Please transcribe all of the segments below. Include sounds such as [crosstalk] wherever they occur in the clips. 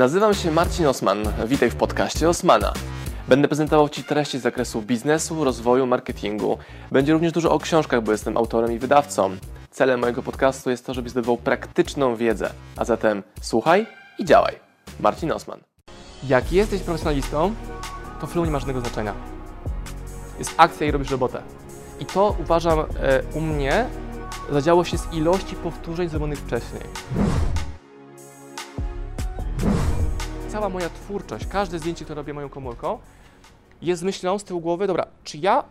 Nazywam się Marcin Osman. Witaj w podcaście Osmana. Będę prezentował Ci treści z zakresu biznesu, rozwoju, marketingu. Będzie również dużo o książkach, bo jestem autorem i wydawcą. Celem mojego podcastu jest to, żebyś zdobywał praktyczną wiedzę. A zatem słuchaj i działaj. Marcin Osman. Jak jesteś profesjonalistą, to flow nie ma żadnego znaczenia. Jest akcja i robisz robotę. I to uważam e, u mnie zadziało się z ilości powtórzeń zrobionych wcześniej. Cała moja twórczość, każde zdjęcie, które robię moją komórką, jest myślą z tyłu głowy, dobra, czy ja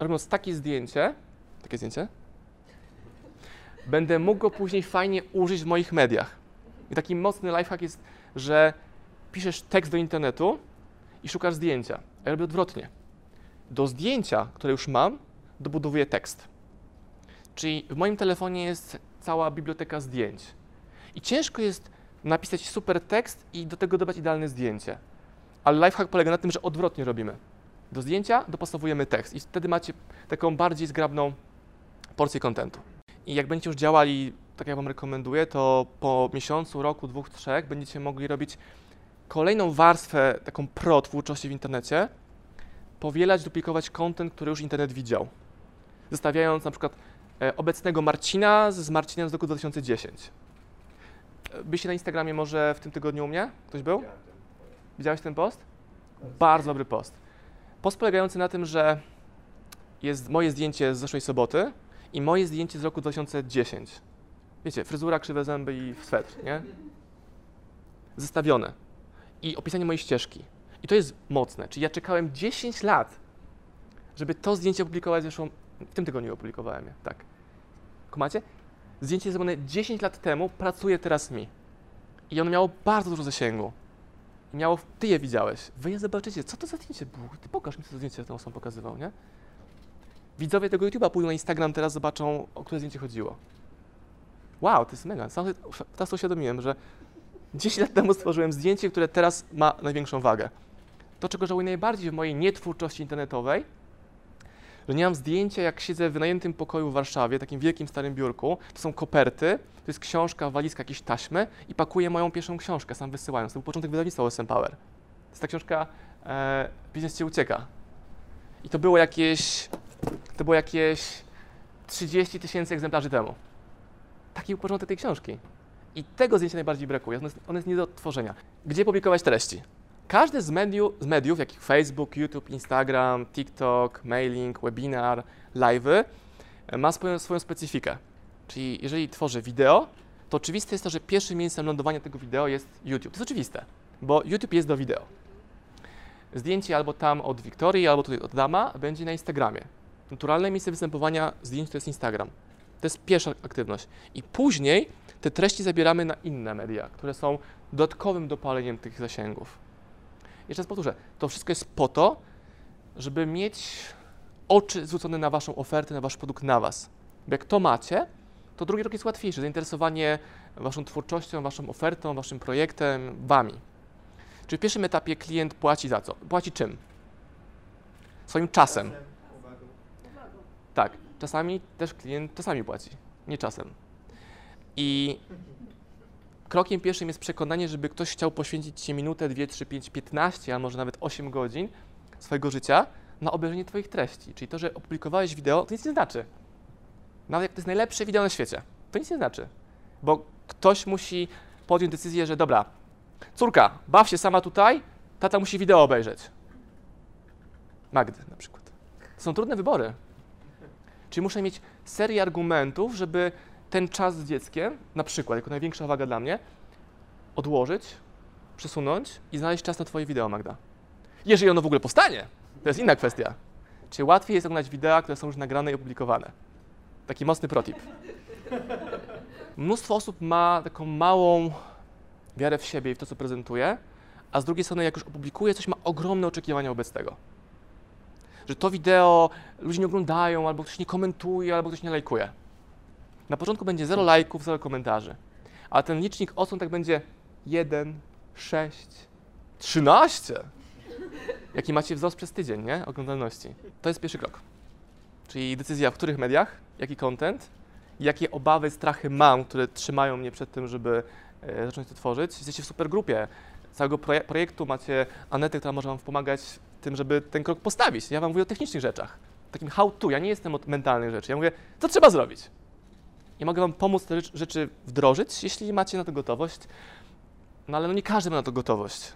robiąc takie zdjęcie, takie zdjęcie, będę mógł go później fajnie użyć w moich mediach. I taki mocny lifehack jest, że piszesz tekst do internetu i szukasz zdjęcia. A ja robię odwrotnie. Do zdjęcia, które już mam, dobudowuję tekst. Czyli w moim telefonie jest cała biblioteka zdjęć. I ciężko jest napisać super tekst i do tego dodać idealne zdjęcie. Ale lifehack polega na tym, że odwrotnie robimy. Do zdjęcia dopasowujemy tekst i wtedy macie taką bardziej zgrabną porcję kontentu. I jak będziecie już działali, tak jak Wam rekomenduję, to po miesiącu, roku, dwóch, trzech będziecie mogli robić kolejną warstwę, taką pro twórczości w internecie, powielać, duplikować kontent, który już internet widział. Zestawiając na przykład e, obecnego Marcina z Marcinem z roku 2010. Byliście na Instagramie może w tym tygodniu u mnie? Ktoś był? Widziałeś ten post? Bardzo dobry post. Post polegający na tym, że jest moje zdjęcie z zeszłej soboty i moje zdjęcie z roku 2010. Wiecie, fryzura, krzywe zęby i swetr, nie? Zestawione. I opisanie mojej ścieżki. I to jest mocne. Czyli ja czekałem 10 lat, żeby to zdjęcie opublikować. Zresztą w tym tygodniu opublikowałem je, tak. Kumacie? Zdjęcie zrobione 10 lat temu pracuje teraz mi. I ono miało bardzo dużo zasięgu. Miało, ty je widziałeś. Wy je zobaczycie. Co to za zdjęcie było? Ty pokaż mi, co to zdjęcie tą osobą pokazywał, nie? Widzowie tego YouTube'a pójdą na Instagram, teraz zobaczą, o które zdjęcie chodziło. Wow, to jest mega. Sam teraz uświadomiłem, że 10 lat temu stworzyłem zdjęcie, które teraz ma największą wagę. To, czego żałuję najbardziej w mojej nietwórczości internetowej, że nie mam zdjęcia, jak siedzę w wynajętym pokoju w Warszawie, takim wielkim starym biurku. To są koperty, to jest książka, walizka, jakieś taśmy i pakuję moją pierwszą książkę, sam wysyłając. To był początek wydawnictwa OSM Power. To jest ta książka e, Biznes Cię ucieka. I to było jakieś, to było jakieś 30 tysięcy egzemplarzy temu. Taki był początek tej książki. I tego zdjęcia najbardziej brakuje. Ono jest, ono jest nie do odtworzenia. Gdzie publikować treści? Każdy z, mediu, z mediów, jak Facebook, YouTube, Instagram, TikTok, mailing, webinar, live'y, ma swoją, swoją specyfikę. Czyli jeżeli tworzę wideo, to oczywiste jest to, że pierwszym miejscem lądowania tego wideo jest YouTube. To jest oczywiste, bo YouTube jest do wideo. Zdjęcie albo tam od Wiktorii, albo tutaj od Dama będzie na Instagramie. Naturalne miejsce występowania zdjęć to jest Instagram. To jest pierwsza aktywność. I później te treści zabieramy na inne media, które są dodatkowym dopaleniem tych zasięgów. Jeszcze raz powtórzę, to wszystko jest po to, żeby mieć oczy zwrócone na Waszą ofertę, na Wasz produkt, na Was. Bo jak to macie, to drugi rok jest łatwiejszy. Zainteresowanie Waszą twórczością, Waszą ofertą, Waszym projektem, Wami. Czyli w pierwszym etapie klient płaci za co? Płaci czym? Swoim czasem. Tak, czasami też klient czasami płaci, nie czasem. I [laughs] krokiem pierwszym jest przekonanie, żeby ktoś chciał poświęcić Ci minutę, 2, 3, 5, 15, a może nawet 8 godzin swojego życia na obejrzenie Twoich treści. Czyli to, że opublikowałeś wideo, to nic nie znaczy. Nawet jak to jest najlepsze wideo na świecie, to nic nie znaczy. Bo ktoś musi podjąć decyzję, że dobra, córka, baw się sama tutaj, tata musi wideo obejrzeć. Magdy na przykład. To są trudne wybory. Czyli muszę mieć serię argumentów, żeby ten czas z dzieckiem, na przykład, jako największa waga dla mnie, odłożyć, przesunąć i znaleźć czas na Twoje wideo, Magda. Jeżeli ono w ogóle powstanie, to jest inna kwestia. Czyli łatwiej jest oglądać wideo, które są już nagrane i opublikowane. Taki mocny protip. Mnóstwo osób ma taką małą wiarę w siebie i w to, co prezentuje, a z drugiej strony, jak już opublikuje coś, ma ogromne oczekiwania wobec tego. Że to wideo ludzie nie oglądają, albo ktoś nie komentuje, albo ktoś nie lajkuje. Na początku będzie 0 lajków, 0 komentarzy. A ten licznik ocen tak będzie 1, 6, 13. Jaki macie wzrost przez tydzień, nie? Oglądalności. To jest pierwszy krok. Czyli decyzja w których mediach, jaki content, jakie obawy, strachy mam, które trzymają mnie przed tym, żeby e, zacząć to tworzyć. Jesteście w super grupie całego proje projektu, macie Anetę, która może Wam pomagać w tym, żeby ten krok postawić. Ja Wam mówię o technicznych rzeczach, takim how to. Ja nie jestem od mentalnych rzeczy. Ja mówię, co trzeba zrobić. I mogę Wam pomóc te rzeczy wdrożyć, jeśli macie na to gotowość. No ale no nie każdy ma na to gotowość,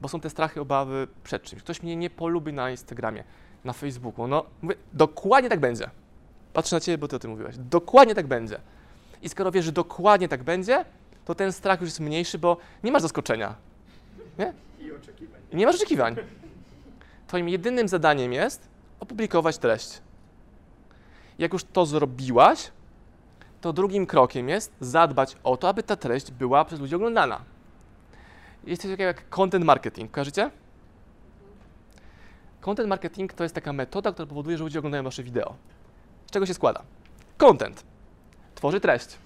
bo są te strachy, obawy przed czymś. Ktoś mnie nie polubi na Instagramie, na Facebooku. No, mówię, dokładnie tak będzie. Patrzę na Ciebie, bo Ty o tym mówiłaś. Dokładnie tak będzie. I skoro wiesz, że dokładnie tak będzie, to ten strach już jest mniejszy, bo nie masz zaskoczenia. Nie? I oczekiwań. Nie masz oczekiwań. Twoim jedynym zadaniem jest opublikować treść. Jak już to zrobiłaś, to drugim krokiem jest zadbać o to, aby ta treść była przez ludzi oglądana. Jest coś takiego jak content marketing. Kojarzycie? Content marketing to jest taka metoda, która powoduje, że ludzie oglądają wasze wideo. Z czego się składa? Content tworzy treść.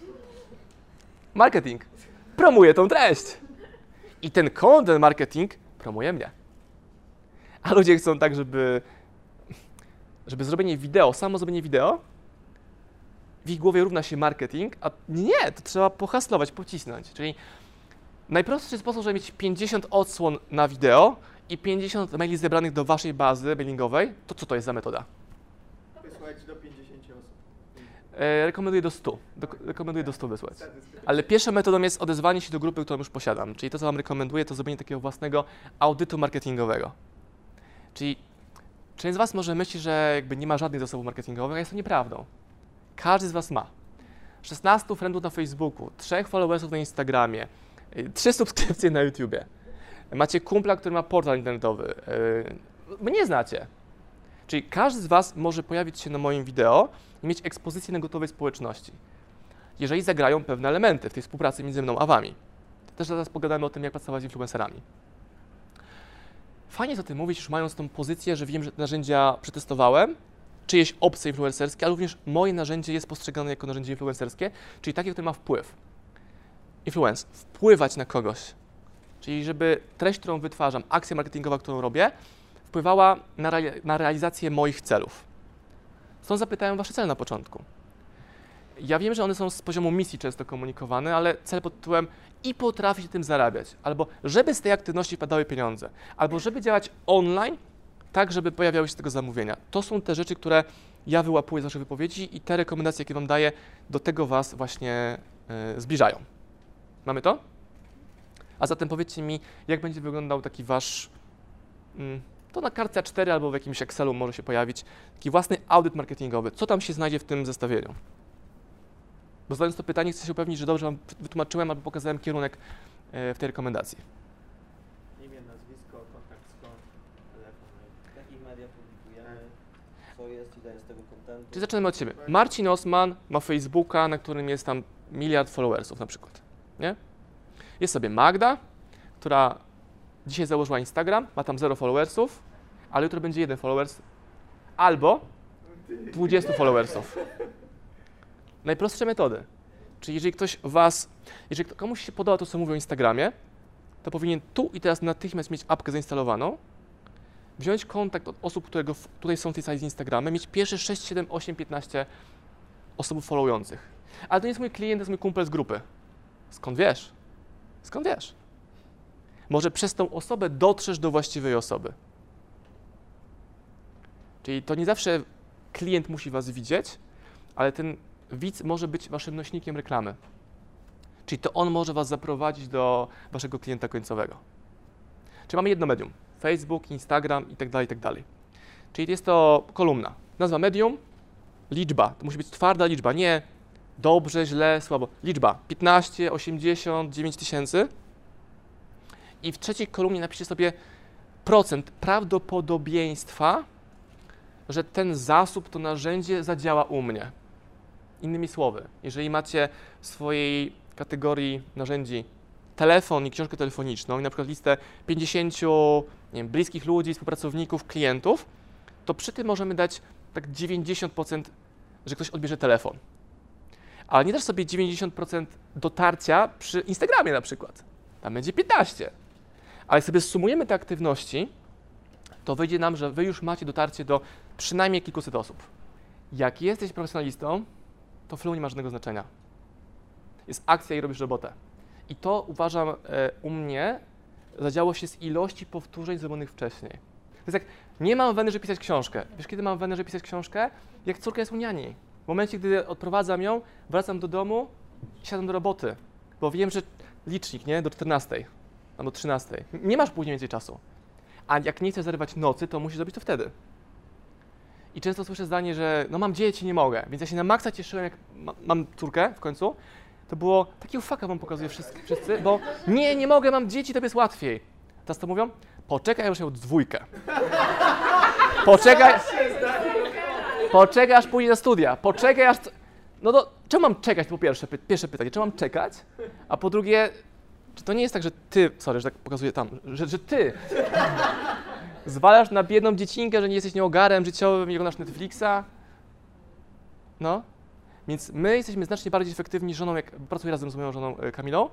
Marketing promuje tą treść. I ten content marketing promuje mnie. A ludzie chcą tak, żeby, żeby zrobienie wideo, samo zrobienie wideo w ich głowie równa się marketing, a nie, to trzeba pohaslować, pocisnąć. Czyli najprostszy sposób, żeby mieć 50 odsłon na wideo i 50 maili zebranych do waszej bazy mailingowej, to co to jest za metoda? Wysłać do 50 osób. E, rekomenduję do 100. Do, rekomenduję do 100 wysłać. Ale pierwszą metodą jest odezwanie się do grupy, którą już posiadam. Czyli to, co Wam rekomenduję, to zrobienie takiego własnego audytu marketingowego. Czyli część z Was może myśli, że jakby nie ma żadnych zasobów marketingowych, a jest to nieprawdą. Każdy z Was ma. 16 friendów na Facebooku, 3 followersów na Instagramie, 3 subskrypcje na YouTubie. Macie kumpla, który ma portal internetowy. Yy, mnie znacie. Czyli każdy z Was może pojawić się na moim wideo i mieć ekspozycję na gotowej społeczności. Jeżeli zagrają pewne elementy w tej współpracy między mną a Wami. Też zaraz pogadamy o tym, jak pracować z influencerami. Fajnie jest o tym mówić, już mając tą pozycję, że wiem, że narzędzia przetestowałem, czyjeś opcje influencerskie, ale również moje narzędzie jest postrzegane jako narzędzie influencerskie, czyli takie, które ma wpływ. Influence, wpływać na kogoś. Czyli żeby treść, którą wytwarzam, akcja marketingowa, którą robię, wpływała na, rea na realizację moich celów. Stąd zapytałem Wasze cele na początku. Ja wiem, że one są z poziomu misji często komunikowane, ale cel pod tytułem i potrafić tym zarabiać, albo żeby z tej aktywności padały pieniądze, albo żeby działać online, tak żeby pojawiały się tego zamówienia. To są te rzeczy, które ja wyłapuję z Waszych wypowiedzi i te rekomendacje, jakie Wam daję, do tego Was właśnie yy, zbliżają. Mamy to? A zatem powiedzcie mi, jak będzie wyglądał taki Wasz mm, to na kartce A4 albo w jakimś Excelu może się pojawić taki własny audyt marketingowy. Co tam się znajdzie w tym zestawieniu? Bo zadając to pytanie, chcę się upewnić, że dobrze Wam wytłumaczyłem albo pokazałem kierunek e, w tej rekomendacji. Imię, nazwisko, kontakt skąd, telefon. W jakich mediach publikujemy, co jest, ile jest tego kontentu. Czyli zaczynamy od siebie. Marcin Osman ma Facebooka, na którym jest tam miliard followersów na przykład. Nie? Jest sobie Magda, która dzisiaj założyła Instagram, ma tam 0 followersów, ale jutro będzie jeden followers albo 20 followersów. Najprostsze metody. Czyli jeżeli ktoś was, jeżeli komuś się podoba to, co mówię o Instagramie, to powinien tu i teraz natychmiast mieć apkę zainstalowaną, wziąć kontakt od osób, które tutaj są w tej sali z Instagramem, mieć pierwsze 6, 7, 8, 15 osób followujących. Ale to nie jest mój klient, to jest mój kumpel z grupy. Skąd wiesz? Skąd wiesz? Może przez tą osobę dotrzesz do właściwej osoby. Czyli to nie zawsze klient musi Was widzieć, ale ten widz może być Waszym nośnikiem reklamy. Czyli to on może Was zaprowadzić do Waszego klienta końcowego. Czyli mamy jedno medium. Facebook, Instagram itd., tak itd. Tak Czyli jest to kolumna. Nazwa medium, liczba. To musi być twarda liczba, nie dobrze, źle, słabo. Liczba 15, 80, 9 tysięcy i w trzeciej kolumnie napiszcie sobie procent prawdopodobieństwa, że ten zasób, to narzędzie zadziała u mnie. Innymi słowy, jeżeli macie w swojej kategorii narzędzi telefon i książkę telefoniczną i na przykład listę 50 wiem, bliskich ludzi, współpracowników, klientów, to przy tym możemy dać tak 90%, że ktoś odbierze telefon. Ale nie dasz sobie 90% dotarcia przy Instagramie na przykład. Tam będzie 15. Ale jak sobie sumujemy te aktywności, to wyjdzie nam, że wy już macie dotarcie do przynajmniej kilkuset osób. Jak jesteś profesjonalistą, to flow nie ma żadnego znaczenia. Jest akcja i robisz robotę. I to uważam e, u mnie zadziało się z ilości powtórzeń zrobionych wcześniej. To jest jak, nie mam weny, żeby pisać książkę. Wiesz, kiedy mam weny, żeby pisać książkę? Jak córka jest u niani. W momencie, gdy odprowadzam ją, wracam do domu siadam do roboty. Bo wiem, że licznik, nie? Do 14 albo 13. Nie masz później więcej czasu. A jak nie chcesz zarywać nocy, to musisz zrobić to wtedy. I często słyszę zdanie, że no mam dzieci, nie mogę. Więc ja się na maksa cieszyłem, jak ma, mam córkę w końcu. To było, takiego faka wam pokazuję wszyscy, bo nie, nie mogę, mam dzieci, to jest łatwiej. Teraz to mówią, poczekaj, już ją dwójkę. Poczekaj, poczekaj, aż pójdzie na studia. Poczekaj, aż... No to czemu mam czekać, po pierwsze, pierwsze pytanie, czemu mam czekać? A po drugie, czy to nie jest tak, że ty, sorry, że tak pokazuję tam, że, że ty zwalasz na biedną dziecinkę, że nie jesteś nieogarem życiowym i oglądasz Netflixa? No. Więc my jesteśmy znacznie bardziej efektywni żoną, jak pracuję razem z moją żoną e, Kamilą,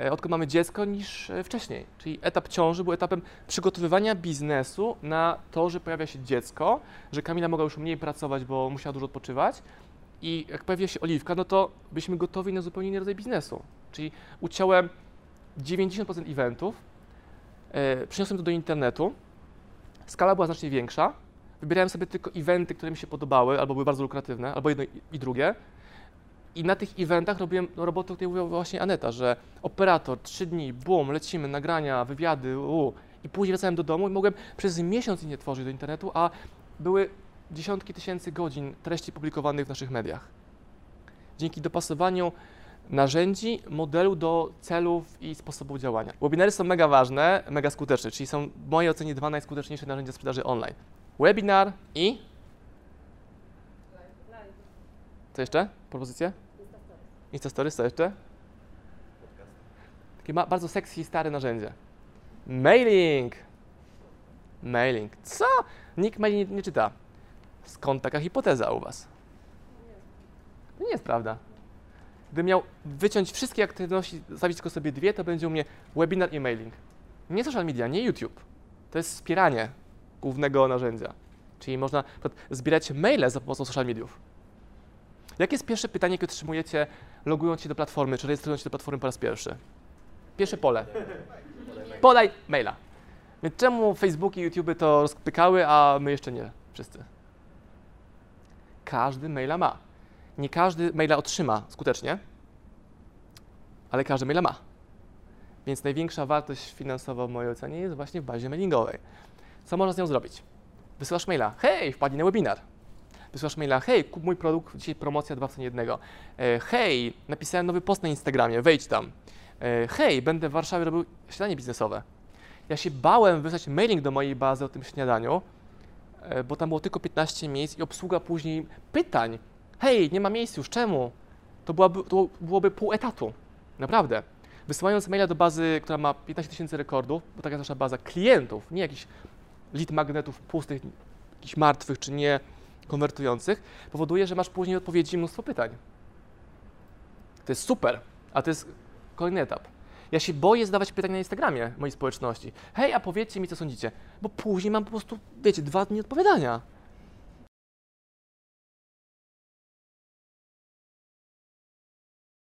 e, odkąd mamy dziecko, niż e, wcześniej. Czyli etap ciąży był etapem przygotowywania biznesu na to, że pojawia się dziecko, że Kamila mogła już mniej pracować, bo musiała dużo odpoczywać. I jak pojawia się oliwka, no to byliśmy gotowi na zupełnie inny rodzaj biznesu. Czyli uciąłem 90% eventów, przeniosłem to do internetu, skala była znacznie większa. Wybierałem sobie tylko eventy, które mi się podobały, albo były bardzo lukratywne, albo jedno i- drugie. I na tych eventach robiłem robotę, o której mówiła właśnie Aneta, że operator, trzy dni, bum, lecimy, nagrania, wywiady, u. I później wracałem do domu i mogłem przez miesiąc nie tworzyć do internetu, a były dziesiątki tysięcy godzin treści publikowanych w naszych mediach. Dzięki dopasowaniu narzędzi, modelu do celów i sposobu działania. Webinary są mega ważne, mega skuteczne, czyli są w mojej ocenie dwa najskuteczniejsze narzędzia sprzedaży online. Webinar i... Co jeszcze? Propozycje? Instastories, co jeszcze? Takie ma, bardzo sexy, stare narzędzie. Mailing! Mailing. Co? Nikt mailing nie, nie czyta. Skąd taka hipoteza u Was? To nie jest prawda. Gdybym miał wyciąć wszystkie aktywności, zostawić tylko sobie dwie, to będzie u mnie webinar i mailing. Nie social media, nie YouTube. To jest wspieranie głównego narzędzia. Czyli można zbierać maile za pomocą social mediów. Jakie jest pierwsze pytanie, jakie otrzymujecie logując się do platformy, czy rejestrując się do platformy po raz pierwszy? Pierwsze pole. Podaj maila. Więc czemu Facebook i YouTube to rozpykały, a my jeszcze nie wszyscy? Każdy maila ma. Nie każdy maila otrzyma skutecznie, ale każdy maila ma. Więc największa wartość finansowa w mojej ocenie jest właśnie w bazie mailingowej. Co można z nią zrobić? Wysyłasz maila, hej, wpadnij na webinar. Wysyłasz maila, hej, kup mój produkt, dzisiaj promocja dwa w cenie jednego. E, hej, napisałem nowy post na Instagramie, wejdź tam. E, hej, będę w Warszawie robił śniadanie biznesowe. Ja się bałem wysłać mailing do mojej bazy o tym śniadaniu, e, bo tam było tylko 15 miejsc i obsługa później pytań. Hej, nie ma miejsc już, czemu? To, byłaby, to byłoby pół etatu. Naprawdę. Wysyłając maila do bazy, która ma 15 tysięcy rekordów, bo taka jest nasza baza klientów, nie jakichś lead magnetów pustych, jakichś martwych czy nie konwertujących, powoduje, że masz później odpowiedzi mnóstwo pytań. To jest super, a to jest kolejny etap. Ja się boję zadawać pytań na Instagramie mojej społeczności. Hej, a powiedzcie mi, co sądzicie. Bo później mam po prostu, wiecie, dwa dni odpowiadania.